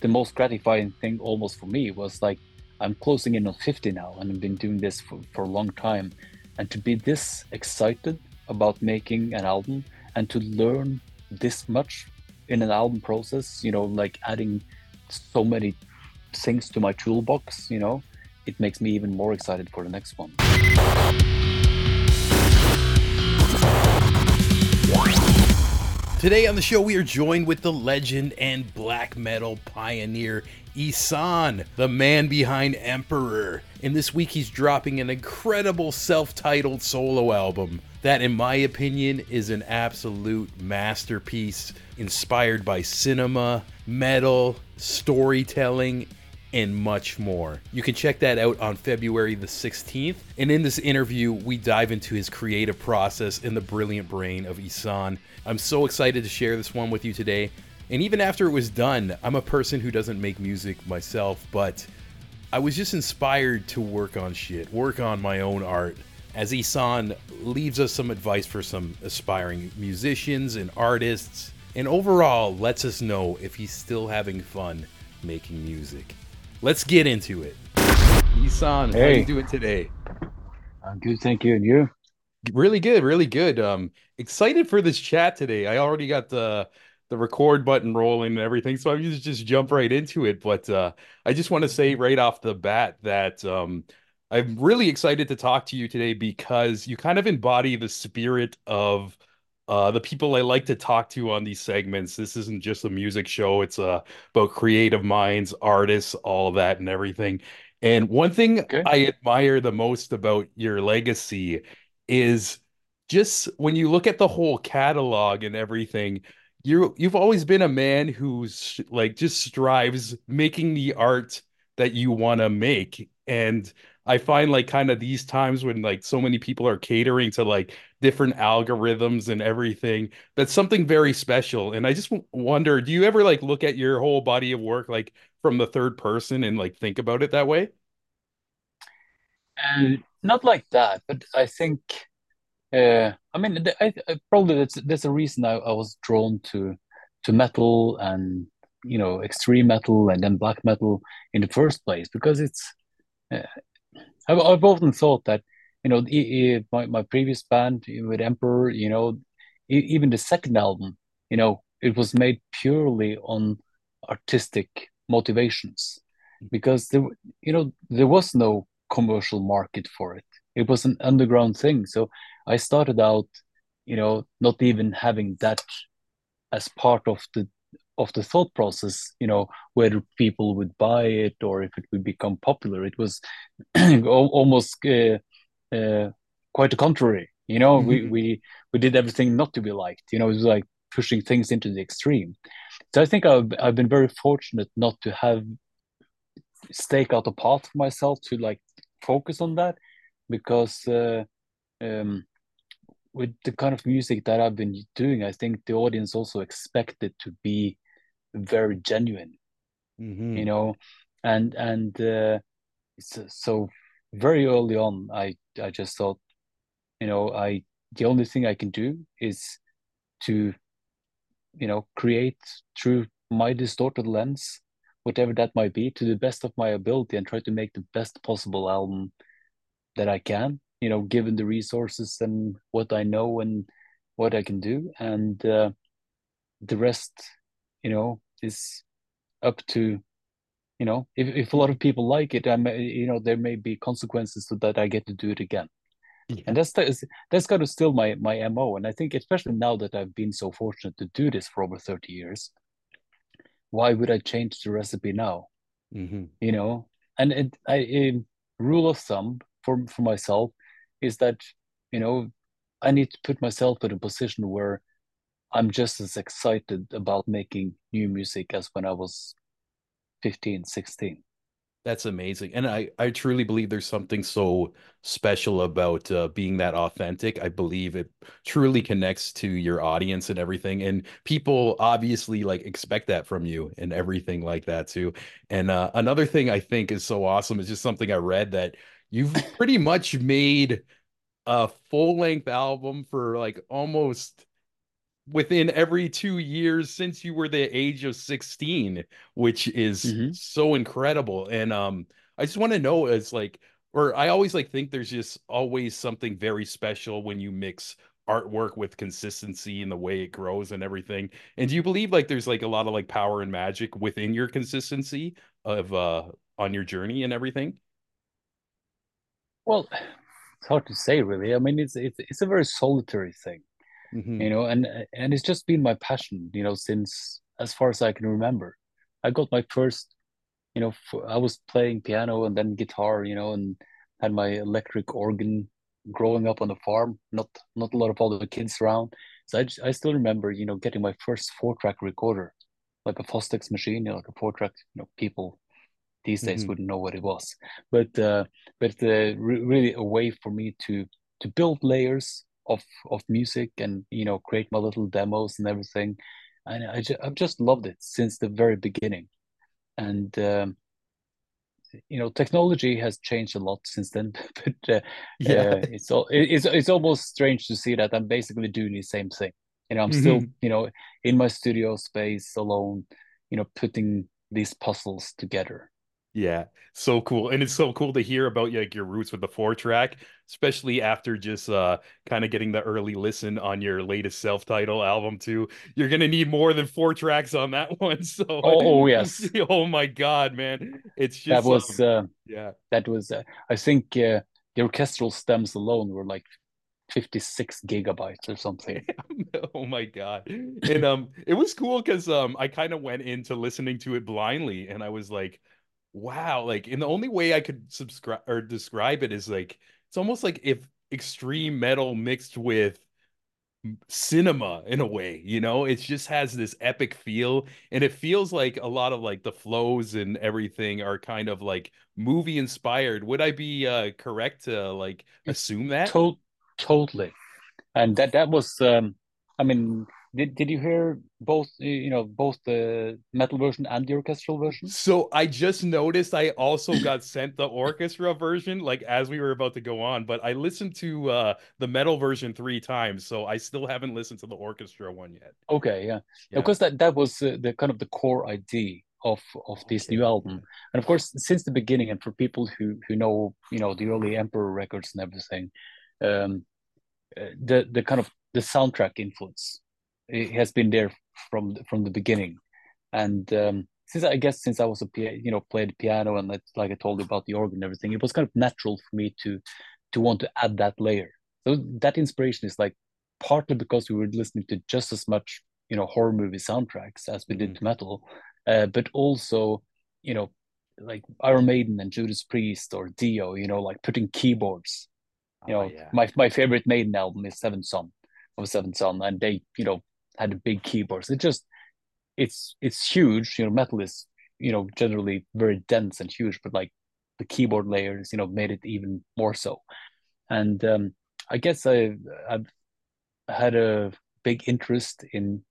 the most gratifying thing almost for me was like I'm closing in on 50 now and I've been doing this for, for a long time. And to be this excited about making an album and to learn this much in an album process, you know, like adding so many things to my toolbox, you know, it makes me even more excited for the next one. Today on the show, we are joined with the legend and black metal pioneer Ihsahn, the man behind Emperor. And this week, he's dropping an incredible self titled solo album that, in my opinion, is an absolute masterpiece inspired by cinema, metal, storytelling, and much more. You can check that out on February the 16th. And in this interview, we dive into his creative process and the brilliant brain of Ihsahn. I'm so excited to share this one with you today. And even after it was done, I'm a person who doesn't make music myself, but I was just inspired to work on shit, work on my own art. As Ihsahn leaves us some advice for some aspiring musicians and artists, and overall lets us know if he's still having fun making music. Let's get into it. Ihsahn, hey. how you doing today? I'm good, thank you. And you? Really good, really good. Um, excited for this chat today. I already got the the record button rolling and everything, so I'm just just jump right into it. But uh, I just want to say right off the bat that um, I'm really excited to talk to you today because you kind of embody the spirit of uh, the people I like to talk to on these segments. This isn't just a music show; it's uh, about creative minds, artists, all that, and everything. And one thing okay. I admire the most about your legacy is just when you look at the whole catalog and everything. You you've always been a man who's like just strives making the art that you want to make and I find like kind of these times when like so many people are catering to like different algorithms and everything, that's something very special. And I just wonder, do you ever like look at your whole body of work like from the third person and like think about it that way? And uh, not like that, but I think, uh, I mean, I, I probably that's there's a reason I, I was drawn to to metal and you know extreme metal and then black metal in the first place because it's uh, I've, I've often thought that you know my, my previous band with Emperor, you know, even the second album, you know, it was made purely on artistic motivations because there you know there was no commercial market for it. It was an underground thing. So i started out you know not even having that as part of the of the thought process you know whether people would buy it or if it would become popular. It was almost uh, uh, quite the contrary you know? Mm-hmm. we, we we did everything not to be liked you know? It was like pushing things into the extreme. So i think i've, I've been very fortunate not to have stake out a path for myself to like focus on that because uh, um, with the kind of music that I've been doing, I think the audience also expected to be very genuine mm-hmm. you know and and uh, so, so very early on i i just thought you know i the only thing i can do is to you know create through my distorted lens whatever that might be to the best of my ability and try to make the best possible album that i can you know given the resources and what i know and what i can do and uh, the rest you know is up to you know if, if a lot of people like it i may you know there may be consequences to that i get to do it again yeah. and that's that's kind of still my my mo and i think especially now that i've been so fortunate to do this for over 30 years why would i change the recipe now mm-hmm. you know and it i a rule of thumb for for myself is that you know i need to put myself in a position where I'm just as excited about making new music as when I was 15, 16. That's amazing. And I, I truly believe there's something so special about uh, being that authentic. I believe it truly connects to your audience and everything. And people obviously like expect that from you and everything like that too. And uh, another thing I think is so awesome is just something I read that you've pretty much made a full length album for like almost within every two years since you were the age of 16, which is hmm so incredible. And um, I just want to know as like, or I always like think there's just always something very special when you mix artwork with consistency and the way it grows and everything. And do you believe like there's like a lot of like power and magic within your consistency of uh on your journey and everything? Well, it's hard to say really. I mean, it's it's it's a very solitary thing, hmm you know, and and it's just been my passion, you know, since as far as I can remember. I got my first, you know, f I was playing piano and then guitar, you know, and had my electric organ growing up on the farm. Not not a lot of other kids around, so I just, I still remember, you know, getting my first four track recorder, like a Fostex machine, you know, like a four track. You know, people these days hmm wouldn't know what it was, but uh, but uh, re really a way for me to to build layers of of music and you know create my little demos and everything, and I just I've just loved it since the very beginning. And um, you know, technology has changed a lot since then, but uh, Yeah. uh, it's all it's it's almost strange to see that I'm basically doing the same thing. You know, I'm still hmm you know in my studio space alone, you know, putting these puzzles together. Yeah, so cool. And it's so cool to hear about like your roots with the four track, especially after just uh kind of getting the early listen on your latest self-title album too. You're gonna need more than four tracks on that one. So Oh, oh yes, oh my God, man. It's just that was um uh, yeah. that was uh, I think uh, the orchestral stems alone were like 56 gigabytes or something. Oh my God. And um it was cool because um I kind of went into listening to it blindly and I was like, wow, like and the only way I could subscribe or describe it is like it's almost like if extreme metal mixed with cinema in a way, you know? It just has this epic feel and it feels like a lot of like the flows and everything are kind of like movie inspired. Would I be uh correct to like assume that? To totally. And that that was um I mean did did you hear both you know both the metal version and the orchestral version? So I just noticed I also got sent the orchestra version like as we were about to go on, but I listened to uh the metal version three times, so I still haven't listened to the orchestra one yet. Okay, yeah. Yeah. Because that that was uh, the kind of the core idea of of this new album. And of course since the beginning and for people who who know, you know, the early Emperor records and everything, um uh, the the kind of the soundtrack influence it has been there from from the beginning. And um, since I guess since I was a you know played piano and that, like I told you about the organ and everything, it was kind of natural for me to to want to add that layer. So that inspiration is like partly because we were listening to just as much you know horror movie soundtracks as we did hmm metal, uh, but also you know like Iron Maiden and Judas Priest or Dio, you know, like putting keyboards. You Oh know, yeah. my my favorite Maiden album is Seventh Son of Seventh Son, and they you know had big keyboards. It just it's it's huge. You know, metal is you know generally very dense and huge, but like the keyboard layers, you know, made it even more so. And um, I guess I I've had a big interest in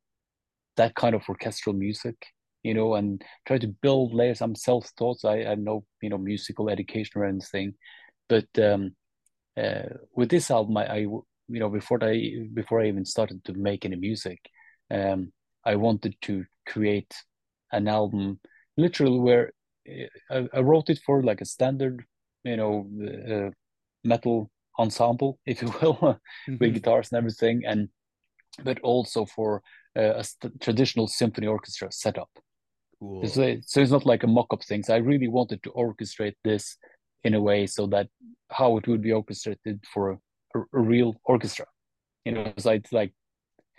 that kind of orchestral music, you know, and try to build layers. I'm self-taught, so I, I no you know musical education or anything, but um, uh, with this album, I, I you know before I before I even started to make any music, um, I wanted to create an album literally where uh, I, I wrote it for like a standard, you know, uh, metal ensemble, if you will, with hmm guitars and everything, and but also for uh, a st- traditional symphony orchestra setup. Cool. So, so it's not like a mock-up thing. So I really wanted to orchestrate this in a way so that how it would be orchestrated for a, a, a real orchestra. You know, so it's like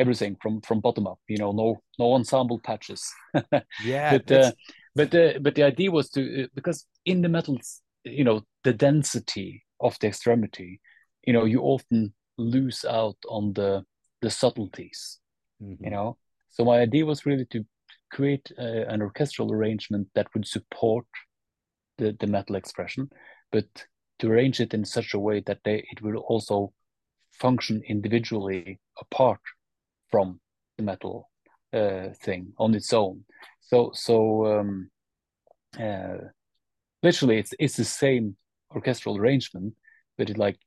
everything from from bottom up. You know, no no ensemble patches. Yeah, but uh, but uh, but the idea was to uh, because in the metals, you know, the density of the extremity, you know, you often lose out on the the subtleties you hmm know. So my idea was really to create uh, an orchestral arrangement that would support the, the metal expression, but to arrange it in such a way that they it will also function individually apart from the metal uh, thing on its own. So so um, uh, literally it's it's the same orchestral arrangement, but it like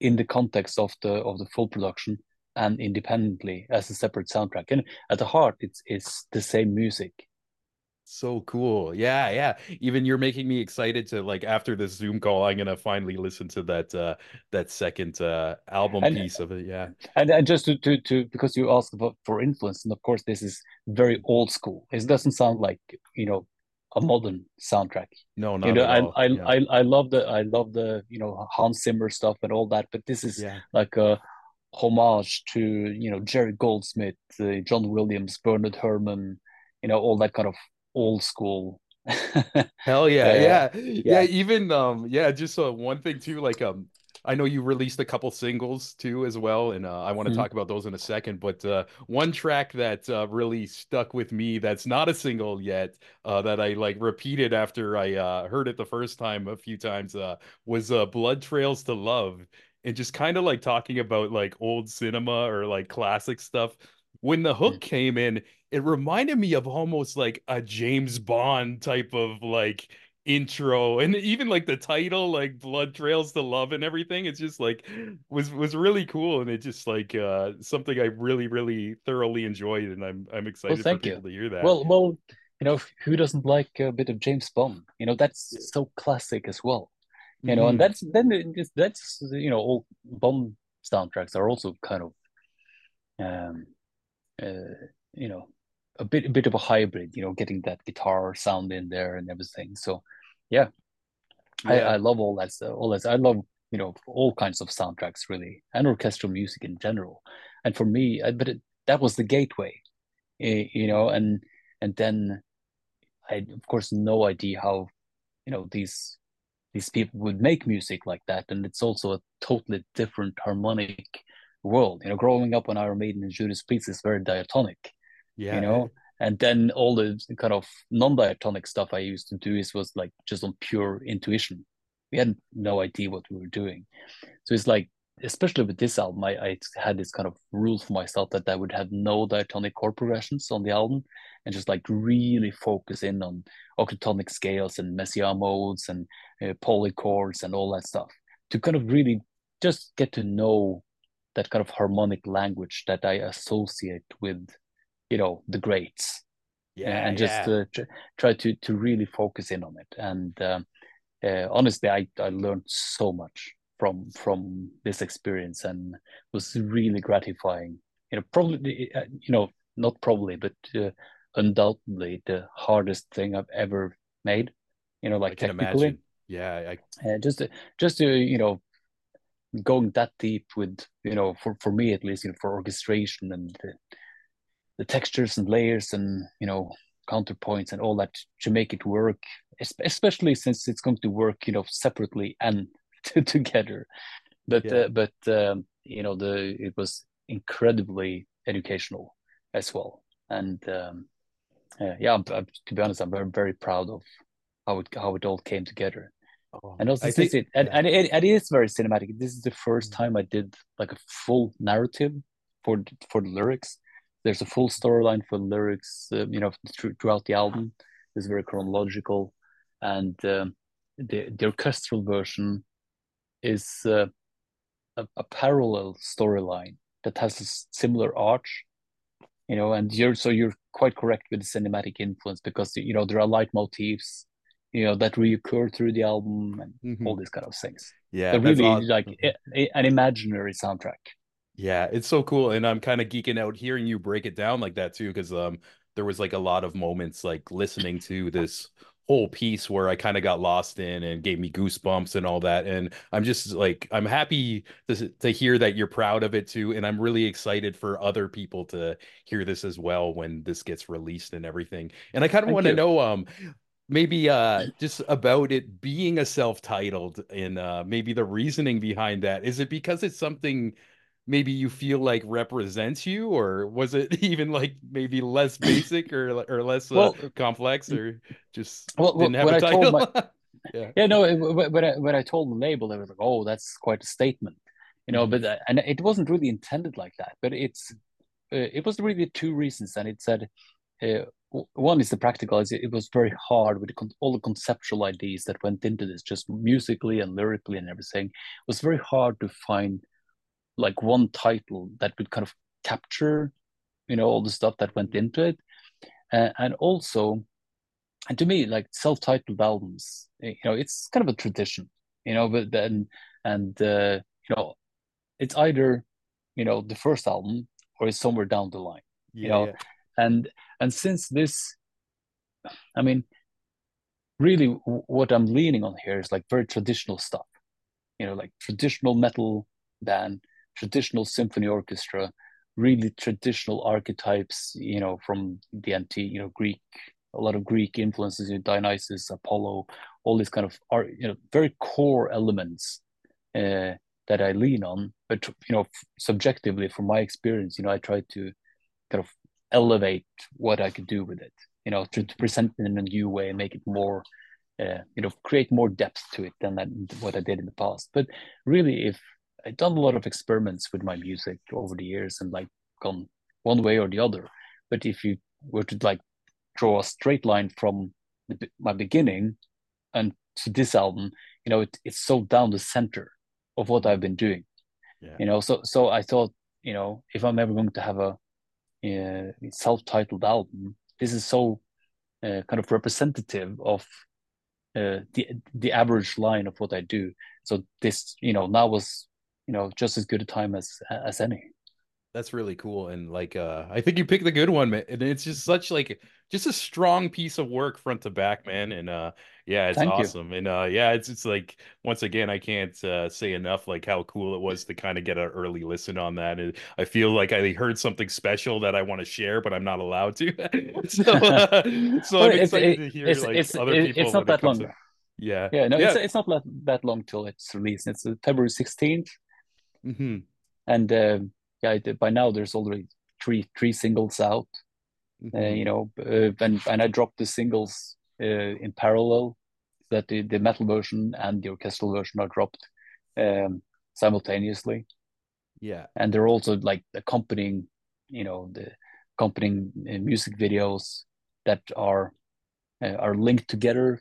in the context of the of the full production, and independently as a separate soundtrack. And at the heart, it's it's the same music. So cool. Yeah, yeah. Even you're making me excited to like after this Zoom call, I'm gonna finally listen to that uh that second uh album And piece of it. Yeah. and, and just to, to to because you asked about for influence, and of course this is very old school. It doesn't sound like you know a modern soundtrack. No, You not know, I. I Yeah. I, I love the I love the you know Hans Zimmer stuff and all that, but this is Yeah. like a homage to you know Jerry Goldsmith, uh, John Williams, Bernard Herrmann, you know all that kind of old school. Hell yeah, yeah, yeah. yeah. Even um, yeah. Just uh, one thing too, like um, I know you released a couple singles too as well, and uh, I want to Mhm. talk about those in a second. But uh, one track that uh, really stuck with me, that's not a single yet, uh, that I like repeated after I uh, heard it the first time a few times, uh, was uh, "Blood Trails to Love," and just kind of like talking about like old cinema or like classic stuff. When the hook came in, it reminded me of almost like a James Bond type of like intro and even like the title like Blood Trails to Love and everything it's just like was was really cool and it just like uh something I really really thoroughly enjoyed and I'm I'm Well, excited for thank you. to hear that. Well, well, you know, who doesn't like a bit of James Bond? You know, that's so classic as well. You know, and hmm that's then that's you know, all Bond soundtracks are also kind of um uh, you know, a bit a bit of a hybrid, you know, getting that guitar sound in there and everything. So yeah, I, Yeah. I love all that. All that I love, you know, all kinds of soundtracks really, and orchestral music in general. And for me, I, but it, that was the gateway, you know, and and then I of course no idea how, you know, these these people would make music like that, and it's also a totally different harmonic world. You know, growing up on Iron Maiden and Judas Priest is very diatonic, you know, and then all the kind of non-diatonic stuff I used to do is was like just on pure intuition. We had no idea what we were doing, so it's like, especially with this album, I, I had this kind of rule for myself that I would have no diatonic chord progressions on the album and just like really focus in on octatonic scales and Messiaen modes and uh, polychords and all that stuff to kind of really just get to know that kind of harmonic language that I associate with, you know, the greats Yeah, and just yeah. uh, tr- try to to really focus in on it. And um, uh, honestly, I, I learned so much from from this experience and was really gratifying. You know, probably uh, you know not probably, but uh, undoubtedly the hardest thing I've ever made. You know, I like can technically, imagine. Yeah, I uh, just to, just to you know going that deep with you know for for me at least you know for orchestration and the, the textures and layers and you know counterpoints and all that to make it work especially since it's going to work you know separately and together. But yeah. uh, but um, you know the it was incredibly educational as well. And um, uh, yeah I'm, I'm, to be honest i'm very very proud of how it how it all came together Oh, and also I think it and, yeah. and it, and it is very cinematic. This is the first time i did like a full narrative for for the lyrics. There's a full storyline for lyrics uh, you know th- throughout the album. It's very chronological. And um, the the orchestral version is uh, a, a parallel storyline that has a similar arch you know and you're so you're quite correct with the cinematic influence because you know there are leitmotifs you know that reoccur through the album and all Mhm. these kind of things Yeah, that's really awesome. like a, a, an imaginary soundtrack Yeah, it's so cool. And I'm kind of geeking out hearing you break it down like that too, because um there was like a lot of moments like listening to this whole piece where I kind of got lost in and gave me goosebumps and all that. And I'm just like I'm happy to to hear that you're proud of it too. And I'm really excited for other people to hear this as well when this gets released and everything. And I kind of want to know um maybe uh just about it being a self-titled and uh maybe the reasoning behind that. Is it because it's something maybe you feel like represents you, or was it even like maybe less basic or or less uh, complex, or just well didn't have a told my title? Yeah. yeah no when i when i told the label they were like oh that's quite a statement you know hmm but uh, and it wasn't really intended like that but it's uh, it was really two reasons and it said uh, one is the practical is it, was very hard with all the conceptual ideas that went into this just musically and lyrically and everything. It was very hard to find like one title that would kind of capture you know all the stuff that went into it. Uh, and also and to me like self-titled albums you know it's kind of a tradition you know but then and uh, you know it's either you know the first album or it's somewhere down the line yeah, you know? yeah. and and since this i mean really what i'm leaning on here is like very traditional stuff. You know like traditional metal band traditional symphony orchestra really traditional archetypes you know from the antique you know greek a lot of greek influences in dionysus apollo all these kind of art you know very core elements uh, that i lean on. But you know subjectively from my experience you know i try to kind of elevate what i could do with it you know to, to present it in a new way and make it more uh, you know create more depth to it than that, what i did in the past but really if I've done a lot of experiments with my music over the years and like gone one way or the other. But if you were to like draw a straight line from the, my beginning and to this album, you know, it, it's so down the center of what I've been doing. Yeah. You know, so so I thought, you know, if I'm ever going to have a uh, self-titled album, this is so uh, kind of representative of uh, the the average line of what I do. So this, you know, now was you know just as good a time as as any that's really cool and like uh i think you picked the good one man and it's just such like just a strong piece of work front to back man and uh yeah it's Thank awesome you. and uh yeah it's it's like once again i can't uh, say enough like how cool it was to kind of get an early listen on that and i feel like i heard something special that i want to share but i'm not allowed to so uh, so i'm excited it, to hear it's, like it's, other people it's not that long to... yeah yeah no yeah. It's, it's not that long till it's released it's uh, february 16th Mm-hmm. And uh, yeah, by now there's already three three singles out. Mm-hmm. Uh, you know, uh, and and I dropped the singles uh, in parallel, that the, the metal version and the orchestral version are dropped um, simultaneously. Yeah, and they're also like accompanying, you know, the accompanying uh, music videos that are uh, are linked together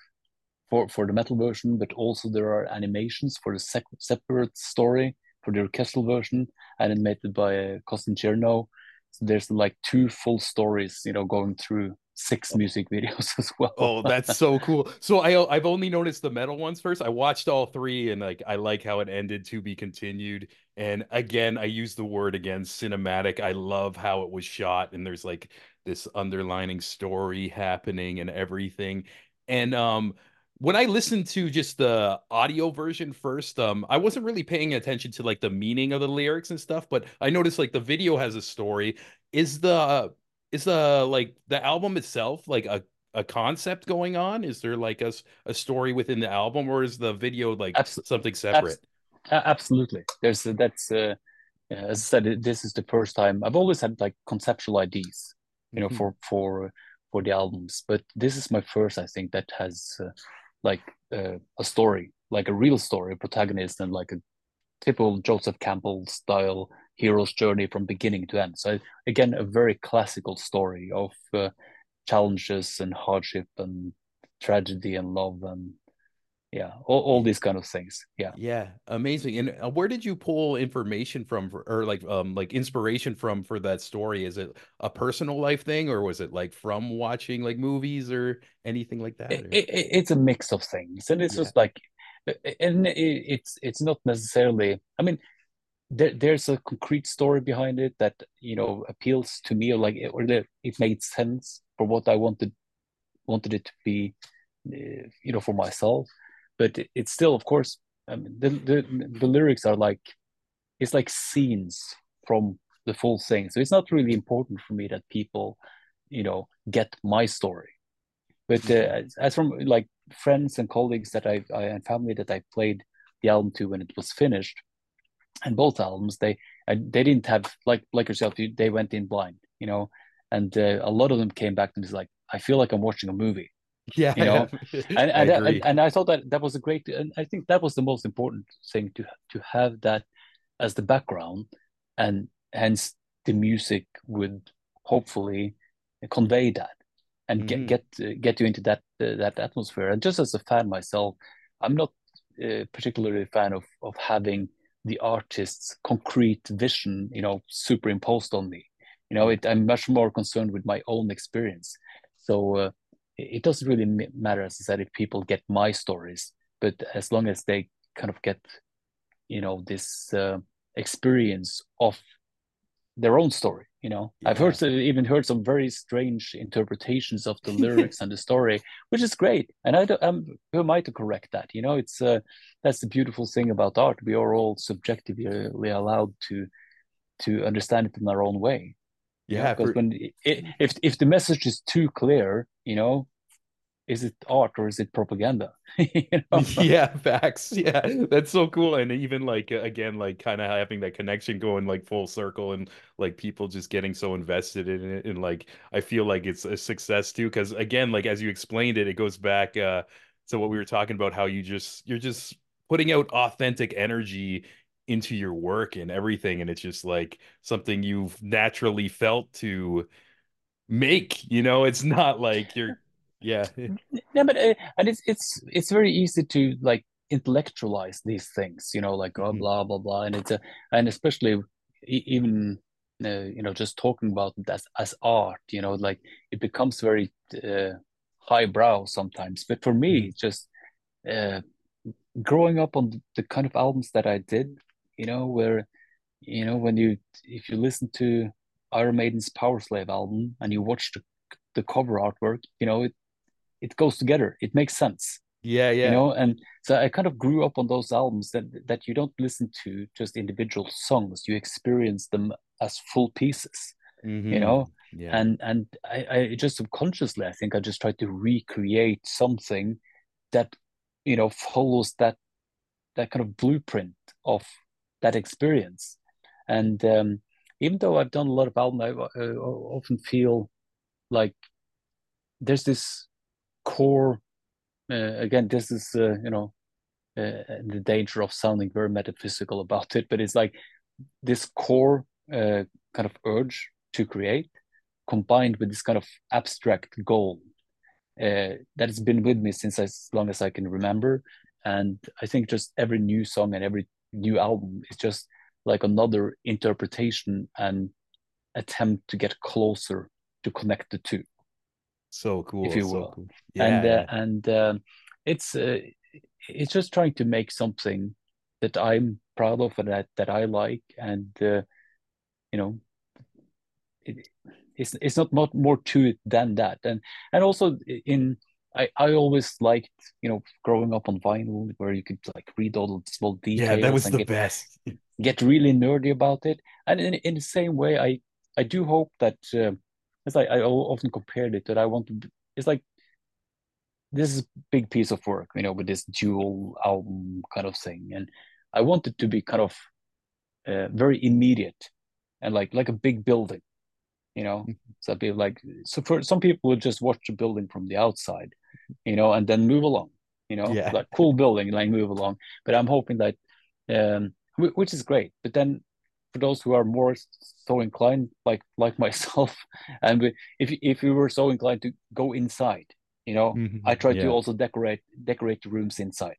for for the metal version, but also there are animations for the sec- separate story for the orchestral version, animated by uh, Cherno. So there's like two full stories, you know, going through six music videos as well. oh, that's so cool. So I I've only noticed the metal ones first. I watched all three and like I like how it ended to be continued. And again, I use the word again cinematic. I love how it was shot and there's like this underlining story happening and everything. And um when I listened to just the audio version first, um, I wasn't really paying attention to like the meaning of the lyrics and stuff, but I noticed like the video has a story. Is the is the like the album itself like a a concept going on? Is there like a, a story within the album, or is the video like Absol- something separate? Abs- absolutely. There's that's uh, as I said, this is the first time I've always had like conceptual ideas, you know, mm-hmm. for for for the albums, but this is my first, I think, that has uh, like uh, a story, like a real story, a protagonist, and like a typical Joseph Campbell style hero's journey from beginning to end. So again, a very classical story of uh, challenges and hardship and tragedy and love and yeah all, all these kind of things. Yeah. Yeah amazing and uh, where did you pull information from for, or like um like inspiration from for that story? Is it a personal life thing or was it like from watching like movies or anything like that it, it, it's a mix of things and it's yeah. just like and it's it's not necessarily i mean there, there's a concrete story behind it that you know appeals to me or like or that it made sense for what i wanted wanted it to be uh, you know for myself but it's still of course I mean, the, the the lyrics are like it's like scenes from the full thing. So it's not really important for me that people you know get my story. But uh, mm-hmm. as from like friends and colleagues that I, I and family that I played the album to when it was finished and both albums they they didn't have like like yourself they went in blind you know? And uh, a lot of them came back and was like I feel like I'm watching a movie yeah you know and and I, and, and I thought that that was a great and i think that was the most important thing to to have that as the background and hence the music would hopefully convey that and mm-hmm. get get get you into that uh, that atmosphere and just as a fan myself i'm not uh, particularly a fan of of having the artist's concrete vision, you know, superimposed on me. You know, it, I'm much more concerned with my own experience. So uh, it doesn't really matter, as I said, if people get my stories, but as long as they kind of get, you know, this uh, experience of their own story you know? Yeah. i've heard even heard some very strange interpretations of the lyrics and the story which is great and i don't i'm who am i to correct that you know? It's uh that's the beautiful thing about art. We are all subjectively allowed to to understand it in our own way. Yeah because for... when it, if if the message is too clear you know is it art or is it propaganda? You know? yeah facts. Yeah that's so cool. And even like again like kind of having that connection going like full circle and like people just getting so invested in it. And like i feel like it's a success too because again like as you explained it it goes back uh to what we were talking about how you just you're just putting out authentic energy into your work and everything. And it's just like something you've naturally felt to make you know? It's not like you're yeah. Yeah, but uh, and it's it's it's very easy to like intellectualize these things, you know, like oh, blah blah blah, and it's a and especially even uh, you know just talking about it as as art, you know, like it becomes very uh, highbrow sometimes. But for me, mm. just uh, growing up on the kind of albums that I did, you know, where you know when you if you listen to Iron Maiden's Powerslave album and you watch the the cover artwork, you know, it it goes together. It makes sense. Yeah, yeah. You know, and so I kind of grew up on those albums that that you don't listen to just individual songs. You experience them as full pieces. Mm-hmm. You know, yeah. and and I, I just subconsciously I think I just tried to recreate something that you know follows that that kind of blueprint of that experience. And um, even though I've done a lot of albums, I, I often feel like there's this core uh, again this is uh, you know uh, the danger of sounding very metaphysical about it but it's like this core uh, kind of urge to create combined with this kind of abstract goal uh, that has been with me since as long as i can remember. And i think just every new song and every new album is just like another interpretation and attempt to get closer to connect the two so cool, if you so will. Cool. Yeah, and uh, and um, it's uh, it's just trying to make something that I'm proud of and that that I like, and uh, you know, it, it's it's not not more to it than that, and and also in. I, I always liked, you know, growing up on vinyl where you could like read all the small details. Yeah, that was the get, best. get really nerdy about it. And in, in the same way, I, I do hope that uh, it's like I often compared it that I want to. It's like this is a big piece of work, you know, with this dual album kind of thing, and I want it to be kind of uh, very immediate and like like a big building, you know. Mm-hmm. So be like so for some people would just watch a building from the outside, you know, and then move along, you know, yeah. like cool building, like move along. But I'm hoping that, um, which is great. But then for those who are more so inclined, like like myself, and we, if if we were so inclined to go inside, you know, mm-hmm. I try yeah. to also decorate decorate the rooms inside.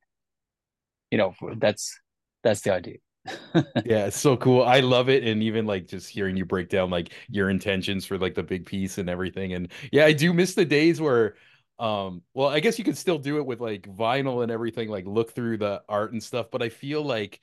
You know, that's that's the idea. yeah, it's so cool. I love it, and even like just hearing you break down like your intentions for like the big piece and everything. And yeah, I do miss the days where um well i guess you could still do it with like vinyl and everything like look through the art and stuff but i feel like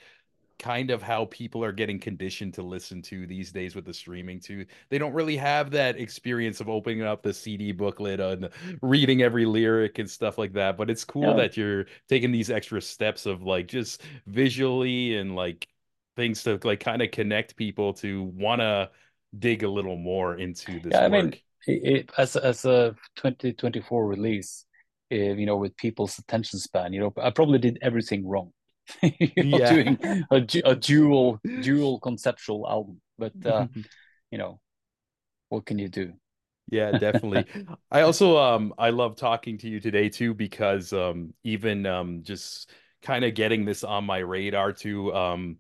kind of how people are getting conditioned to listen to these days with the streaming too. They don't really have that experience of opening up the CD booklet and reading every lyric and stuff like that. But it's cool yeah. that you're taking these extra steps of like just visually and like things to like kind of connect people to want to dig a little more into this. Yeah, work. I mean, it, as as a 2024 release, uh, you know, with people's attention span, you know, I probably did everything wrong you know, yeah. doing a, a dual dual conceptual album. But uh, you know, what can you do? Yeah, definitely. I also um I love talking to you today too because um even um just kind of getting this on my radar to um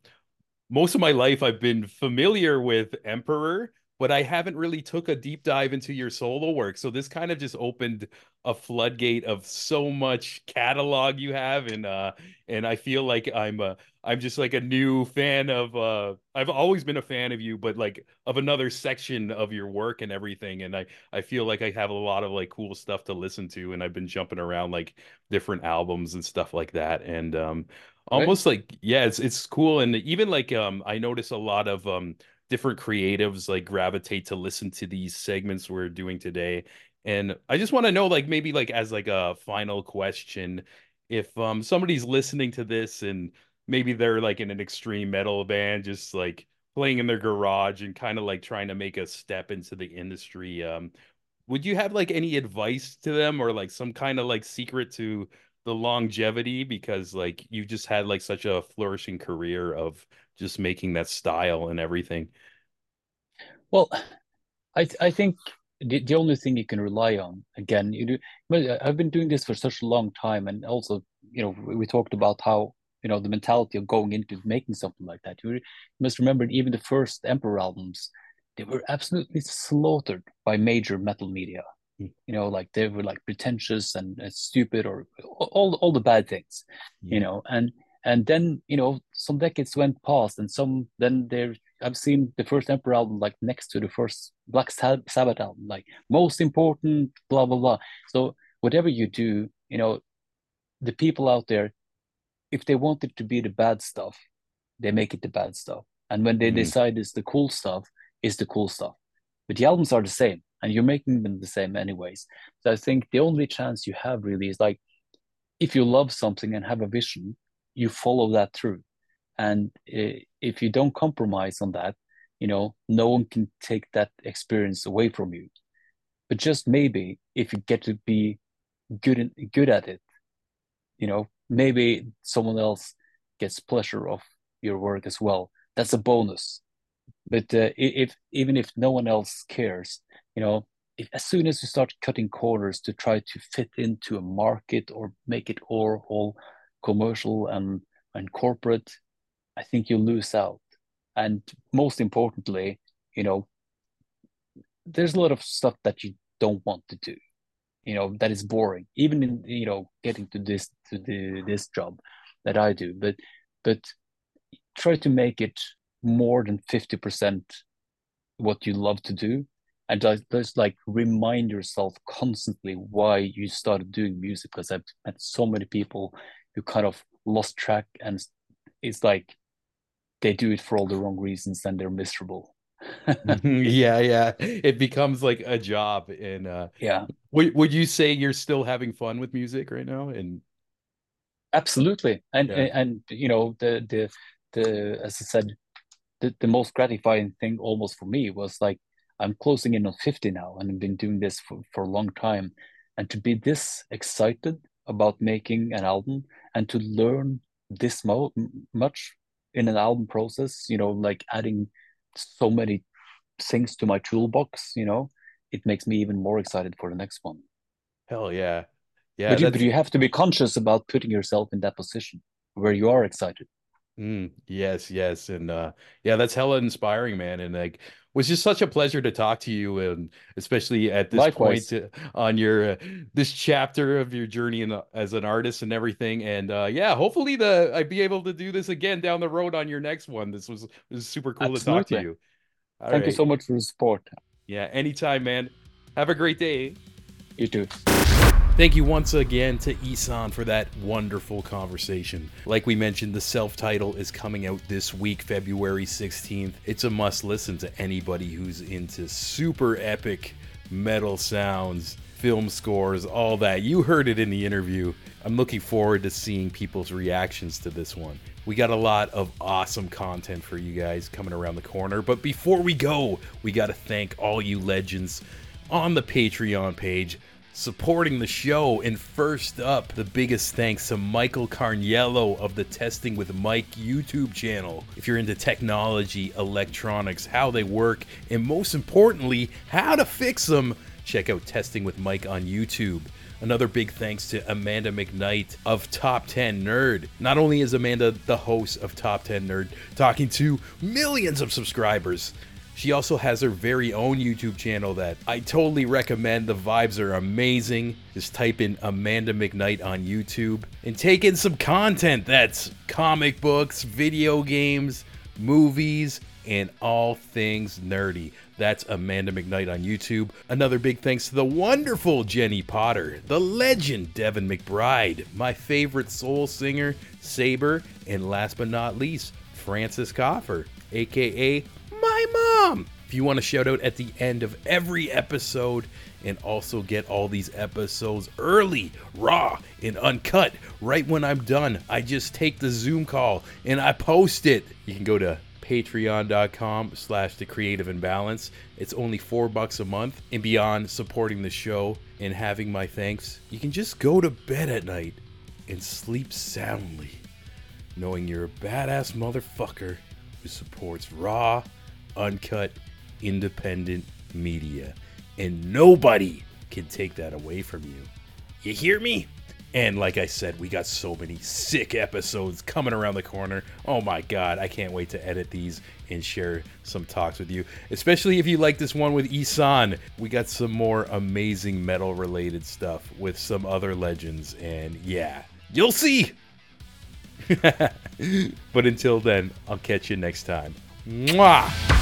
most of my life I've been familiar with Emperor but I haven't really took a deep dive into your solo work. So this kind of just opened a floodgate of so much catalog you have and uh and I feel like I'm uh I'm just like a new fan of uh I've always been a fan of you but like of another section of your work and everything and I I feel like I have a lot of like cool stuff to listen to and I've been jumping around like different albums and stuff like that and um almost right. like yeah it's it's cool and even like um I notice a lot of um different creatives like gravitate to listen to these segments we're doing today. And i just want to know like maybe like as like a final question if um somebody's listening to this and maybe they're like in an extreme metal band just like playing in their garage and kind of like trying to make a step into the industry um would you have like any advice to them or like some kind of like secret to the longevity because like you just had like such a flourishing career of just making that style and everything? Well, I I think the, the only thing you can rely on again you do I've been doing this for such a long time and also you know we talked about how you know the mentality of going into making something like that you must remember even the first Emperor albums they were absolutely slaughtered by major metal media. You know like they were like pretentious and, and stupid or all all the bad things yeah. you know and and then you know some decades went past and some then there i've seen the first emperor album like next to the first black sabbath album like most important blah blah blah so whatever you do you know the people out there if they want it to be the bad stuff they make it the bad stuff and when they mm. decide it's the cool stuff it's the cool stuff but the albums are the same and you're making them the same anyways. So i think the only chance you have really is like if you love something and have a vision you follow that through. And if you don't compromise on that you know no one can take that experience away from you. But just maybe if you get to be good in, good at it you know maybe someone else gets pleasure of your work as well. That's a bonus. But uh, if even if no one else cares you know if, as soon as you start cutting corners to try to fit into a market or make it all all commercial and and corporate, I think you lose out. And most importantly, you know, there's a lot of stuff that you don't want to do, you know, that is boring. Even in you know getting to this to the this job that I do, but but try to make it more than fifty percent what you love to do and just, just like remind yourself constantly why you started doing music because i've met so many people who kind of lost track and it's like they do it for all the wrong reasons and they're miserable. Yeah yeah. It becomes like a job and uh yeah. would, would you say you're still having fun with music right now? And absolutely. And yeah. and, and you know the the the as i said the, the most gratifying thing almost for me was like i'm closing in on 50 now and i've been doing this for, for a long time. And to be this excited about making an album and to learn this mo- much in an album process you know like adding so many things to my toolbox you know it makes me even more excited for the next one. Hell yeah. Yeah but you, but you have to be conscious about putting yourself in that position where you are excited. Mm, yes, yes, and uh, yeah, that's hella inspiring, man. And like, was just such a pleasure to talk to you, and especially at this Likewise. point on your uh, this chapter of your journey in, as an artist and everything. And uh, yeah, hopefully the I'd be able to do this again down the road on your next one. This was this was super cool Absolutely. to talk to you. All Thank right. you so much for the support. Yeah, anytime, man. Have a great day. You too. Thank you once again to Ihsahn for that wonderful conversation. Like we mentioned, the self title is coming out this week, February 16th. It's a must listen to anybody who's into super epic metal sounds, film scores, all that. You heard it in the interview. I'm looking forward to seeing people's reactions to this one. We got a lot of awesome content for you guys coming around the corner. But before we go, we got to thank all you legends on the Patreon page supporting the show. And first up, the biggest thanks to Michael Carniello of the Testing with Mike YouTube channel. If you're into technology, electronics, how they work, and most importantly, how to fix them, check out Testing with Mike on YouTube. Another big thanks to Amanda McKnight of Top 10 Nerd. Not only is Amanda the host of Top 10 Nerd, talking to millions of subscribers, She also has her very own YouTube channel that I totally recommend. The vibes are amazing. Just type in Amanda McKnight on YouTube and take in some content that's comic books, video games, movies, and all things nerdy. That's Amanda McKnight on YouTube. Another big thanks to the wonderful Jenny Potter, the legend Devin McBride, my favorite soul singer, Saber, and last but not least, Francis Coffer, aka my mom. If you want to shout out at the end of every episode and also get all these episodes early, raw, and uncut, right when I'm done, I just take the Zoom call and I post it. You can go to patreon.com slash the creative imbalance it's only four bucks a month and beyond supporting the show and having my thanks you can just go to bed at night and sleep soundly knowing you're a badass motherfucker who supports raw uncut independent media and nobody can take that away from you you hear me and like I said, we got so many sick episodes coming around the corner. Oh my god, I can't wait to edit these and share some talks with you. Especially if you like this one with Ihsahn. We got some more amazing metal related stuff with some other legends. And yeah, you'll see. but until then, I'll catch you next time. Mwah!